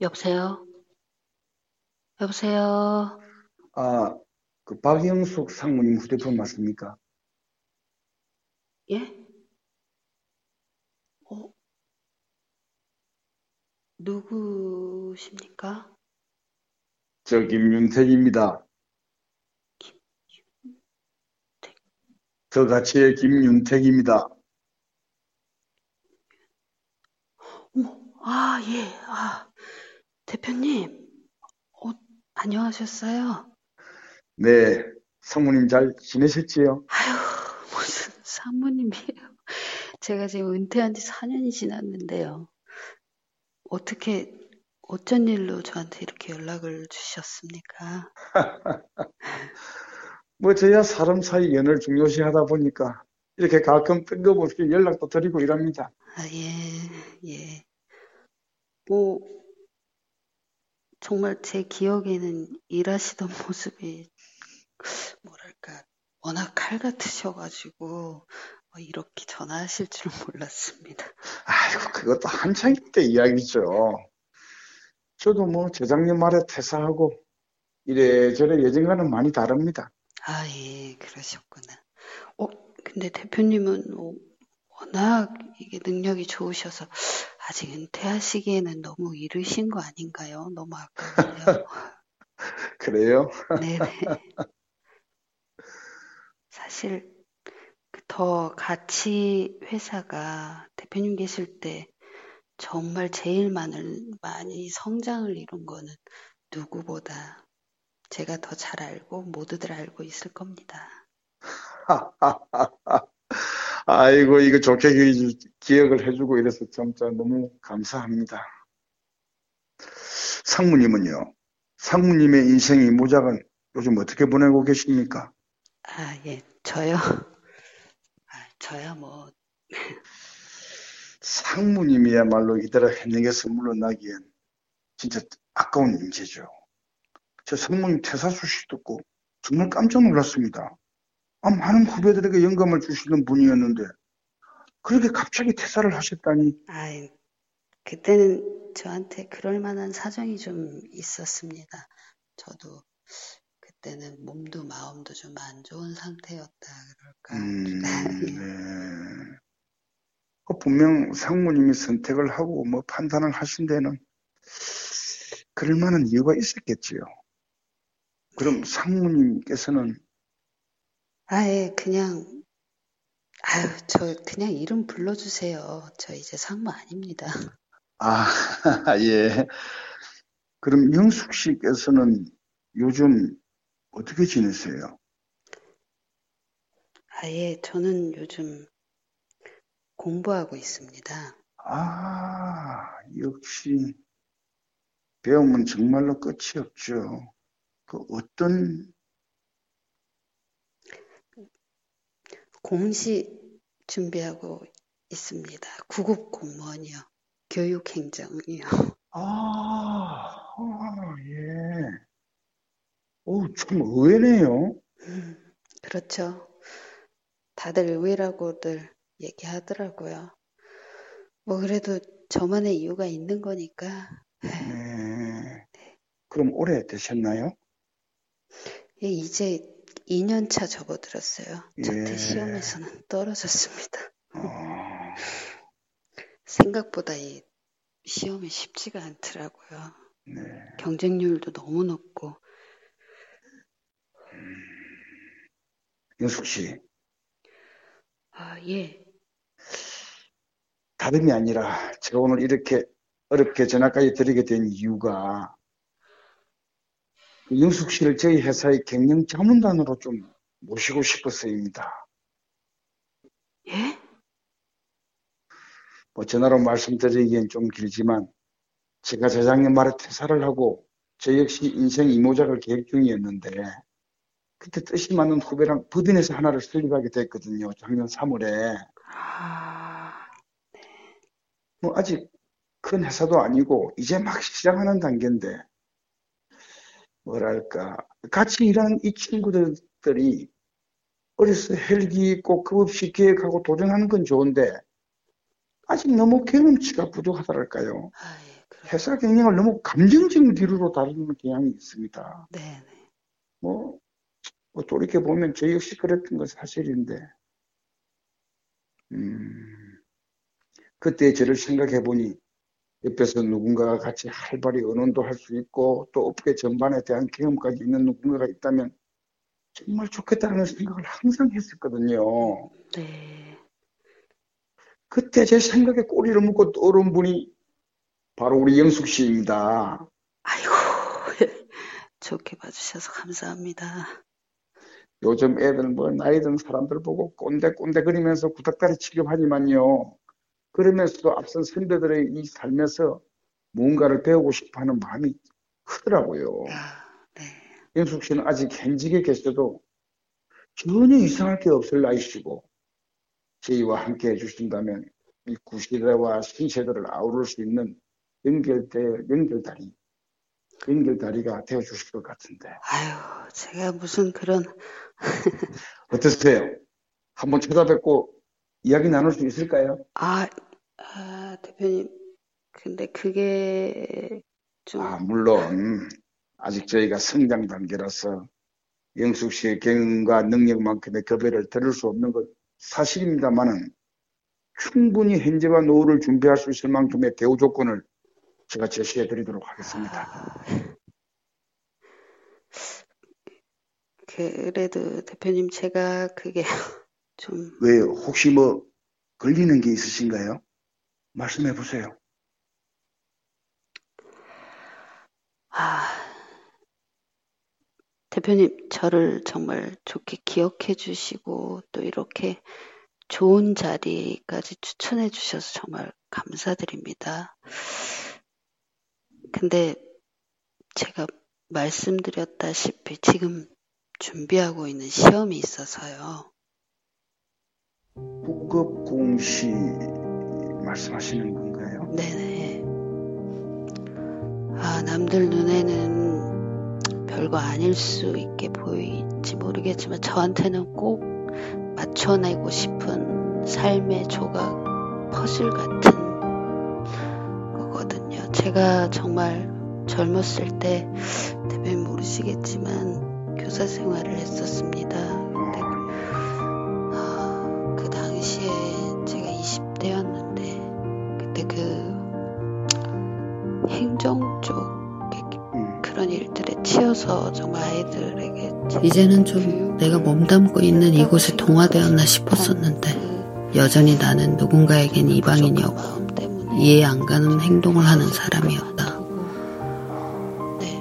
여보세요? 여보세요? 아, 그 박영숙 상무님 휴대폰 맞습니까? 예? 어, 누구십니까? 저 김윤택입니다. 저같이의 김윤택입니다. 어머, 아, 예, 아, 대표님, 어, 안녕하셨어요? 네, 상무님 잘 지내셨지요? 아휴, 무슨 사모님이에요. 제가 지금 은퇴한 지 4년이 지났는데요. 어떻게, 어쩐 일로 저한테 이렇게 연락을 주셨습니까? 뭐 저야 사람 사이 연을 중요시 하다 보니까 이렇게 가끔 뜬금없이 연락도 드리고 이럽니다. 아, 예, 예. 뭐, 정말 제 기억에는 일하시던 모습이, 뭐랄까, 워낙 칼 같으셔가지고, 뭐 이렇게 전화하실 줄은 몰랐습니다. 아이고, 그것도 한창일 때 이야기죠. 저도 뭐 재작년 말에 퇴사하고 이래저래 예전과는 많이 다릅니다. 아, 예, 그러셨구나. 어, 근데 대표님은 뭐 워낙 이게 능력이 좋으셔서 아직 은퇴하시기에는 너무 이르신 거 아닌가요? 너무 아까워요. 그래요? 네네. 사실 그더 같이 회사가 대표님 계실 때 정말 제일 많은, 많이 성장을 이룬 거는 누구보다 제가 더 잘 알고 모두들 알고 있을 겁니다. 아이고, 이거 좋게 기- 기억을 해주고 이래서 진짜 너무 감사합니다. 상무님은요? 상무님의 인생이 모작은 요즘 어떻게 보내고 계십니까? 아, 예, 저요. 아, 저야 뭐, 상무님이야말로 이대로 현역에서 물러나기엔 진짜 아까운 인재죠. 저 상무님 퇴사 소식 듣고 정말 깜짝 놀랐습니다. 아, 많은 후배들에게 영감을 주시는 분이었는데 그렇게 갑자기 퇴사를 하셨다니 아, 그때는 저한테 그럴 만한 사정이 좀 있었습니다. 저도 그때는 몸도 마음도 좀 안 좋은 상태였다 그럴까. 음, 네. 그 분명 상무님이 선택을 하고 뭐 판단을 하신 데는 그럴 만한 이유가 있었겠지요. 그럼 상무님께서는 아예 그냥 아유 저 그냥 이름 불러주세요. 저 이제 상무 아닙니다. 아, 예. 그럼 영숙 씨께서는 요즘 어떻게 지내세요? 아예 저는 요즘 공부하고 있습니다. 아, 역시 배움은 정말로 끝이 없죠. 그 어떤 공시 준비하고 있습니다. 구급 공무원이요. 교육행정이요. 아, 아, 예. 오, 참 의외네요. 음, 그렇죠. 다들 의외라고들 얘기하더라고요. 뭐 그래도 저만의 이유가 있는 거니까 네. 그럼 오래 되셨나요? 예, 이제 2년 차 접어들었어요. 첫해 예. 시험에서는 떨어졌습니다. 어, 생각보다 이 시험이 쉽지가 않더라고요. 네. 경쟁률도 너무 높고 영숙 씨, 아, 예. 다름이 아니라 제가 오늘 이렇게 어렵게 전화까지 드리게 된 이유가 그 영숙 씨를 저희 회사의 경영 자문단으로 좀 모시고 싶어서입니다. 예? 뭐 전화로 말씀드리기엔 좀 길지만 제가 재작년 말에 퇴사를 하고 저 역시 인생 이모작을 계획 중이었는데 그때 뜻이 맞는 후배랑 법인에서 하나를 설립하게 됐거든요. 작년 3월에. 아, 뭐 아직 큰 회사도 아니고 이제 막 시작하는 단계인데 뭐랄까 같이 일하는 이 친구들이 어려서 헬기 있고 급없이 계획하고 도전하는 건 좋은데 아직 너무 경험치가 부족하달까요? 아, 예, 회사 경영을 너무 감정적 뒤로 다루는 경향이 있습니다. 네, 네. 뭐, 뭐 돌이켜 보면 저 역시 그랬던 건 사실인데, 음, 그때 저를 생각해 보니 옆에서 누군가가 같이 활발히 언론도 할 수 있고 또 업계 전반에 대한 경험까지 있는 누군가가 있다면 정말 좋겠다는 생각을 항상 했었거든요. 네. 그때 제 생각에 꼬리를 묶고 떠오른 분이 바로 우리 영숙 씨입니다. 아이고, 좋게 봐주셔서 감사합니다. 요즘 애들 뭐 나이 든 사람들 보고 꼰대꼰대 거리면서 구닥다리 취급하지만요. 그러면서도 앞선 선배들의 이 삶에서 무언가를 배우고 싶어 하는 마음이 크더라고요. 아, 네. 영숙 씨는 아직 현직에 계셔도 전혀 이상할 게 없을 나이시고 저희와 함께 해주신다면 이 구시대와 신세대를 아우를 수 있는 연결대, 연결다리, 연결다리가 되어 주실 것 같은데. 아유, 제가 무슨 그런, 어떠세요? 한번 찾아뵙고 이야기 나눌 수 있을까요? 아, 아, 대표님. 근데 그게 좀, 아, 물론 아직 저희가 성장 단계라서 영숙 씨의 경험과 능력만큼의 급여를 들을 수 없는 것 사실입니다만은 충분히 현재와 노후를 준비할 수 있을 만큼의 대우 조건을 제가 제시해 드리도록 하겠습니다. 그래도 대표님 제가 그게 좀, 왜 혹시 뭐 걸리는 게 있으신가요? 말씀해 보세요. 아, 대표님 저를 정말 좋게 기억해 주시고 또 이렇게 좋은 자리까지 추천해 주셔서 정말 감사드립니다. 근데 제가 말씀드렸다시피 지금 준비하고 있는 시험이 있어서요. 부급 공시 말씀하시는 건가요? 네네. 아, 남들 눈에는 별거 아닐 수 있게 보일지 모르겠지만 저한테는 꼭 맞춰내고 싶은 삶의 조각 퍼즐 같은 거거든요. 제가 정말 젊었을 때 대표님 모르시겠지만 교사 생활을 했었습니다. 행정 쪽 음, 그런 일들에 치여서 정말 아이들에게 이제는 좀 내가 몸담고 있는 이곳에 동화되었나 싶었었는데 여전히 나는 누군가에겐 이방인이었고 이해 안 가는 행동을 하는 사람이었다.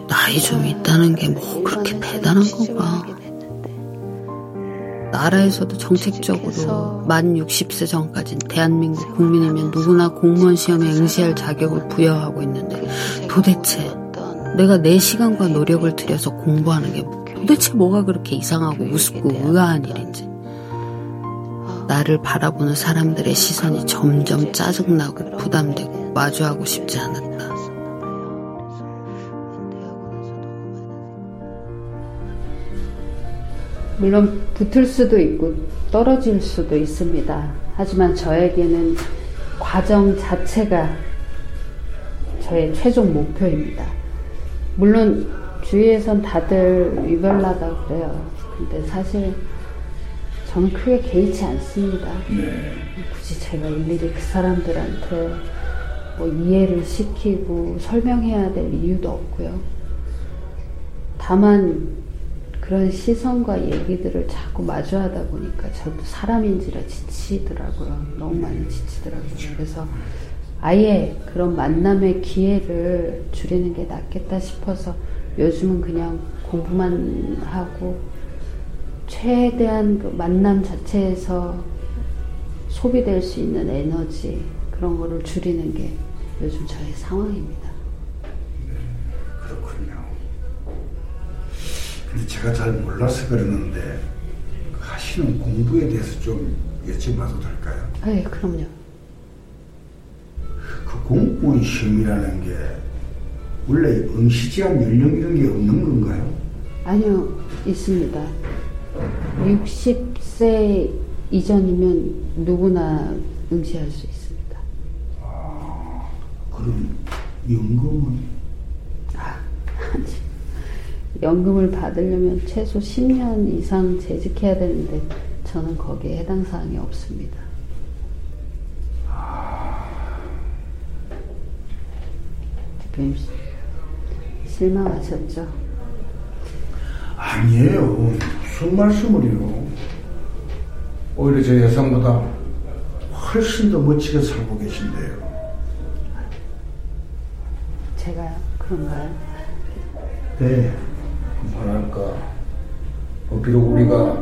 나이 좀 있다는 게 뭐 그렇게 대단한 건가? 나라에서도 정책적으로 만 60세 전까진 대한민국 국민이면 누구나 공무원 시험에 응시할 자격을 부여하고 있는데 도대체 내가 내 시간과 노력을 들여서 공부하는 게 도대체 뭐가 그렇게 이상하고 우습고 의아한 일인지 나를 바라보는 사람들의 시선이 점점 짜증나고 부담되고 마주하고 싶지 않았다. 물론 붙을 수도 있고 떨어질 수도 있습니다. 하지만 저에게는 과정 자체가 저의 최종 목표입니다. 물론 주위에선 다들 위별나다 그래요. 근데 사실 저는 크게 개의치 않습니다. 굳이 제가 일일이 그 사람들한테 뭐 이해를 시키고 설명해야 될 이유도 없고요. 다만 그런 시선과 얘기들을 자꾸 마주하다 보니까 저도 사람인지라 지치더라고요. 너무 많이 지치더라고요. 그래서 아예 그런 만남의 기회를 줄이는 게 낫겠다 싶어서 요즘은 그냥 공부만 하고 최대한 그 만남 자체에서 소비될 수 있는 에너지 그런 거를 줄이는 게 요즘 저의 상황입니다. 근데 제가 잘 몰라서 그러는데 하시는 공부에 대해서 좀 여쭤봐도 될까요? 네, 그럼요. 그 공무원 시험이라는 게 원래 응시제한 연령 이런 게 없는 건가요? 아니요, 있습니다. 60세 이전이면 누구나 응시할 수 있습니다. 그럼 연금은? 아, 연금을 받으려면 최소 10년 이상 재직해야 되는데 저는 거기에 해당 사항이 없습니다. 대표님 실망하셨죠? 아니에요. 무슨 말씀을요. 오히려 제 예상보다 훨씬 더 멋지게 살고 계신데요. 제가요? 그런가요? 네. 뭐랄까. 뭐 비록 우리가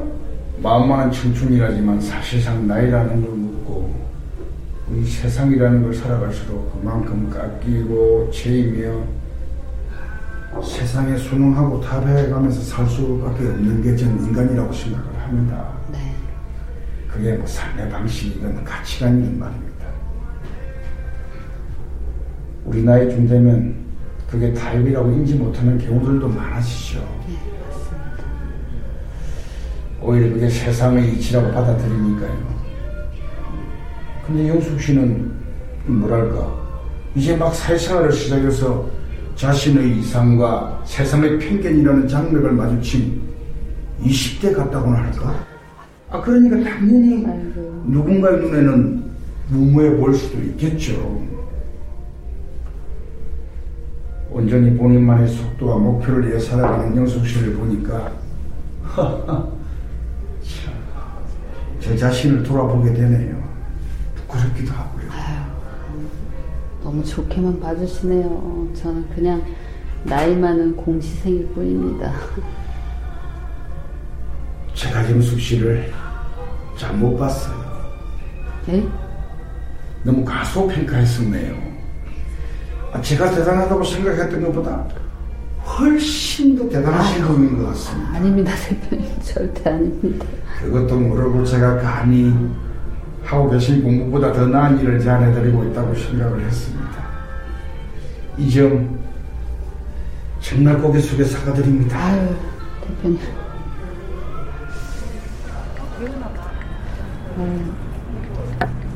마음만한 청춘이라지만 사실상 나이라는 걸 묻고 이 세상이라는 걸 살아갈수록 그만큼 깎이고 채이며 세상에 순응하고 타배해가면서 살 수밖에 없는 게 전 인간이라고 생각을 합니다. 네. 그게 뭐 삶의 방식이든 가치관이든 말입니다. 우리 나이쯤 되면 그게 타협이라고 인지 못하는 경우들도 많아지죠. 네. 오히려 그게 세상의 이치라고 받아들이니까요. 근데 영숙 씨는 뭐랄까 이제 막 사회생활을 시작해서 자신의 이상과 세상의 편견이라는 장벽을 마주친 20대 같다고나 할까? 아 그러니까 당연히 아이고. 누군가의 눈에는 무모해 보일 수도 있겠죠. 온전히 본인만의 속도와 목표를 위해 살아가는 영숙 씨를 보니까 참, 제 자신을 돌아보게 되네요. 부끄럽기도 하고요. 너무 좋게만 봐주시네요. 저는 그냥 나이 많은 공시생일 뿐입니다. 제가 영숙 씨를 잘 못 봤어요. 네? 너무 가소평가했었네요. 아, 제가 대단하다고 생각했던 것보다 훨씬 더 대단하신 분인 것 같습니다. 아닙니다, 대표님. 절대 아닙니다. 그것도 모르고 제가 감히 하고 계신 공부보다 더 나은 일을 제안해드리고 있다고 생각을 했습니다. 이 점 정말 고개 숙여 사과드립니다. 아유, 대표님. 아유,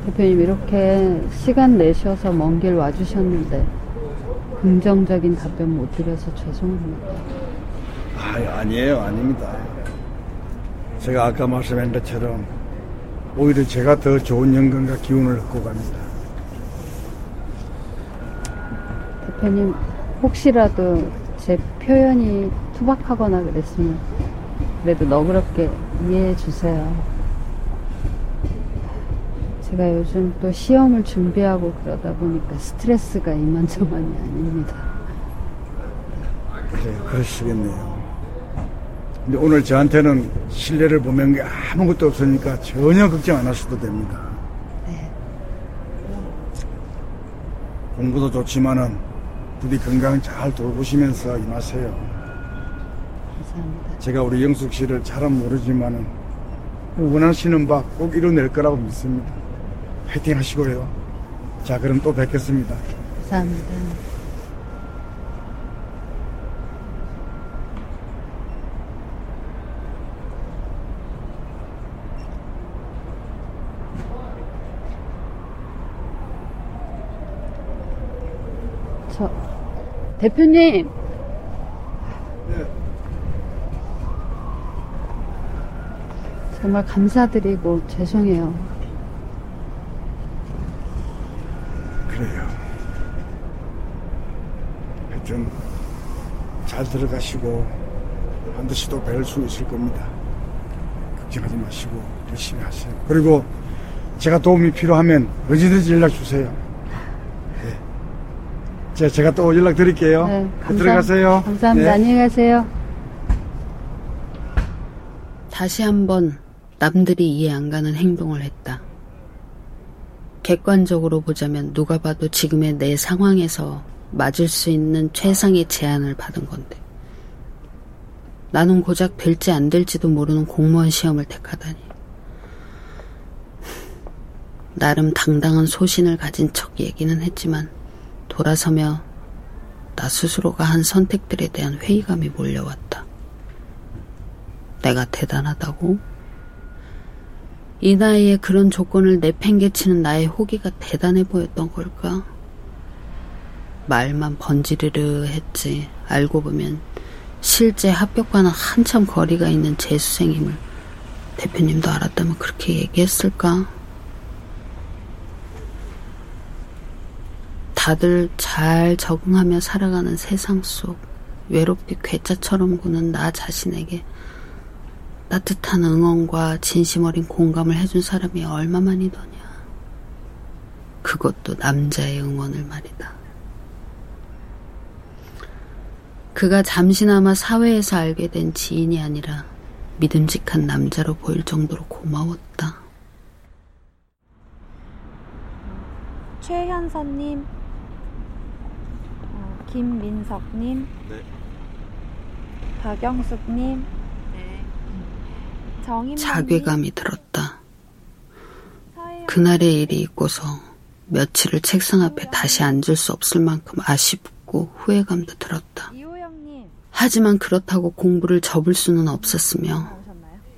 대표님, 이렇게 시간 내셔서 먼 길 와주셨는데, 긍정적인 답변 못 드려서 죄송합니다. 아, 아니에요, 아닙니다. 제가 아까 말씀한 것처럼 오히려 제가 더 좋은 영감과 기운을 얻고 갑니다. 대표님, 혹시라도 제 표현이 투박하거나 그랬으면, 그래도 너그럽게 이해해 주세요. 제가 요즘 또 시험을 준비하고 그러다 보니까 스트레스가 이만저만이 아닙니다. 그래요, 그러시겠네요. 근데 오늘 저한테는 신뢰를 보면 게 아무것도 없으니까 전혀 걱정 안 하셔도 됩니다. 네. 공부도 좋지만은 부디 건강 잘 돌보시면서 임하세요. 감사합니다. 제가 우리 영숙 씨를 잘은 모르지만은 원하시는 바 꼭 이뤄낼 거라고 믿습니다. 파이팅 하시고요. 자, 그럼 또 뵙겠습니다. 감사합니다. 저 대표님 정말 감사드리고 죄송해요. 하여튼 잘 들어가시고 반드시 또뵐수 있을 겁니다. 걱정하지 마시고 열심히 하세요. 그리고 제가 도움이 필요하면 언제든지 연락 주세요. 네. 자, 제가 또 연락 드릴게요. 네, 감사- 들어가세요. 감사합니다. 네. 안녕히 가세요. 다시 한번 남들이 이해 안 가는 행동을 했다. 객관적으로 보자면 누가 봐도 지금의 내 상황에서 맞을 수 있는 최상의 제안을 받은 건데. 나는 고작 될지 안 될지도 모르는 공무원 시험을 택하다니. 나름 당당한 소신을 가진 척 얘기는 했지만 돌아서며 나 스스로가 한 선택들에 대한 회의감이 몰려왔다. 내가 대단하다고? 이 나이에 그런 조건을 내팽개치는 나의 호기가 대단해 보였던 걸까? 말만 번지르르 했지. 알고 보면 실제 합격과는 한참 거리가 있는 재수생임을 대표님도 알았다면 그렇게 얘기했을까? 다들 잘 적응하며 살아가는 세상 속 외롭게 괴짜처럼 구는 나 자신에게 따뜻한 응원과 진심 어린 공감을 해준 사람이 얼마만이더냐. 그것도 남자의 응원을 말이다. 그가 잠시나마 사회에서 알게 된 지인이 아니라 믿음직한 남자로 보일 정도로 고마웠다. 최현선님, 어, 김민석님, 네. 박영숙님, 정인만님, 자괴감이 들었다. 그날의 일이 있고서 며칠을 책상 앞에 다시 앉을 수 없을 만큼 아쉽고 후회감도 들었다. 하지만 그렇다고 공부를 접을 수는 없었으며?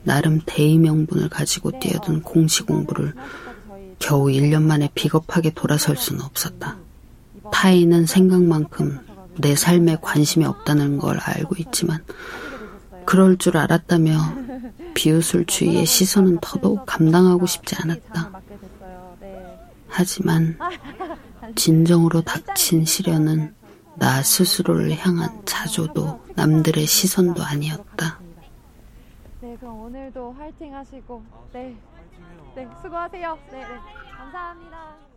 나름 대의 명분을 가지고 뛰어든 공시 공부를 겨우 1년 만에 비겁하게 돌아설 수는 없었다. 타인은 생각만큼 내 삶에 관심이 없다는 걸 알고 있지만 그럴 줄 알았다며 비웃을 주위의 시선은 더더욱 감당하고 싶지 않았다. 하지만 진정으로 닥친 시련은 나 스스로를 향한 자조도 남들의 시선도 아니었다. 네, 그럼 오늘도 화이팅 하시고, 네, 네, 수고하세요. 네, 네, 감사합니다.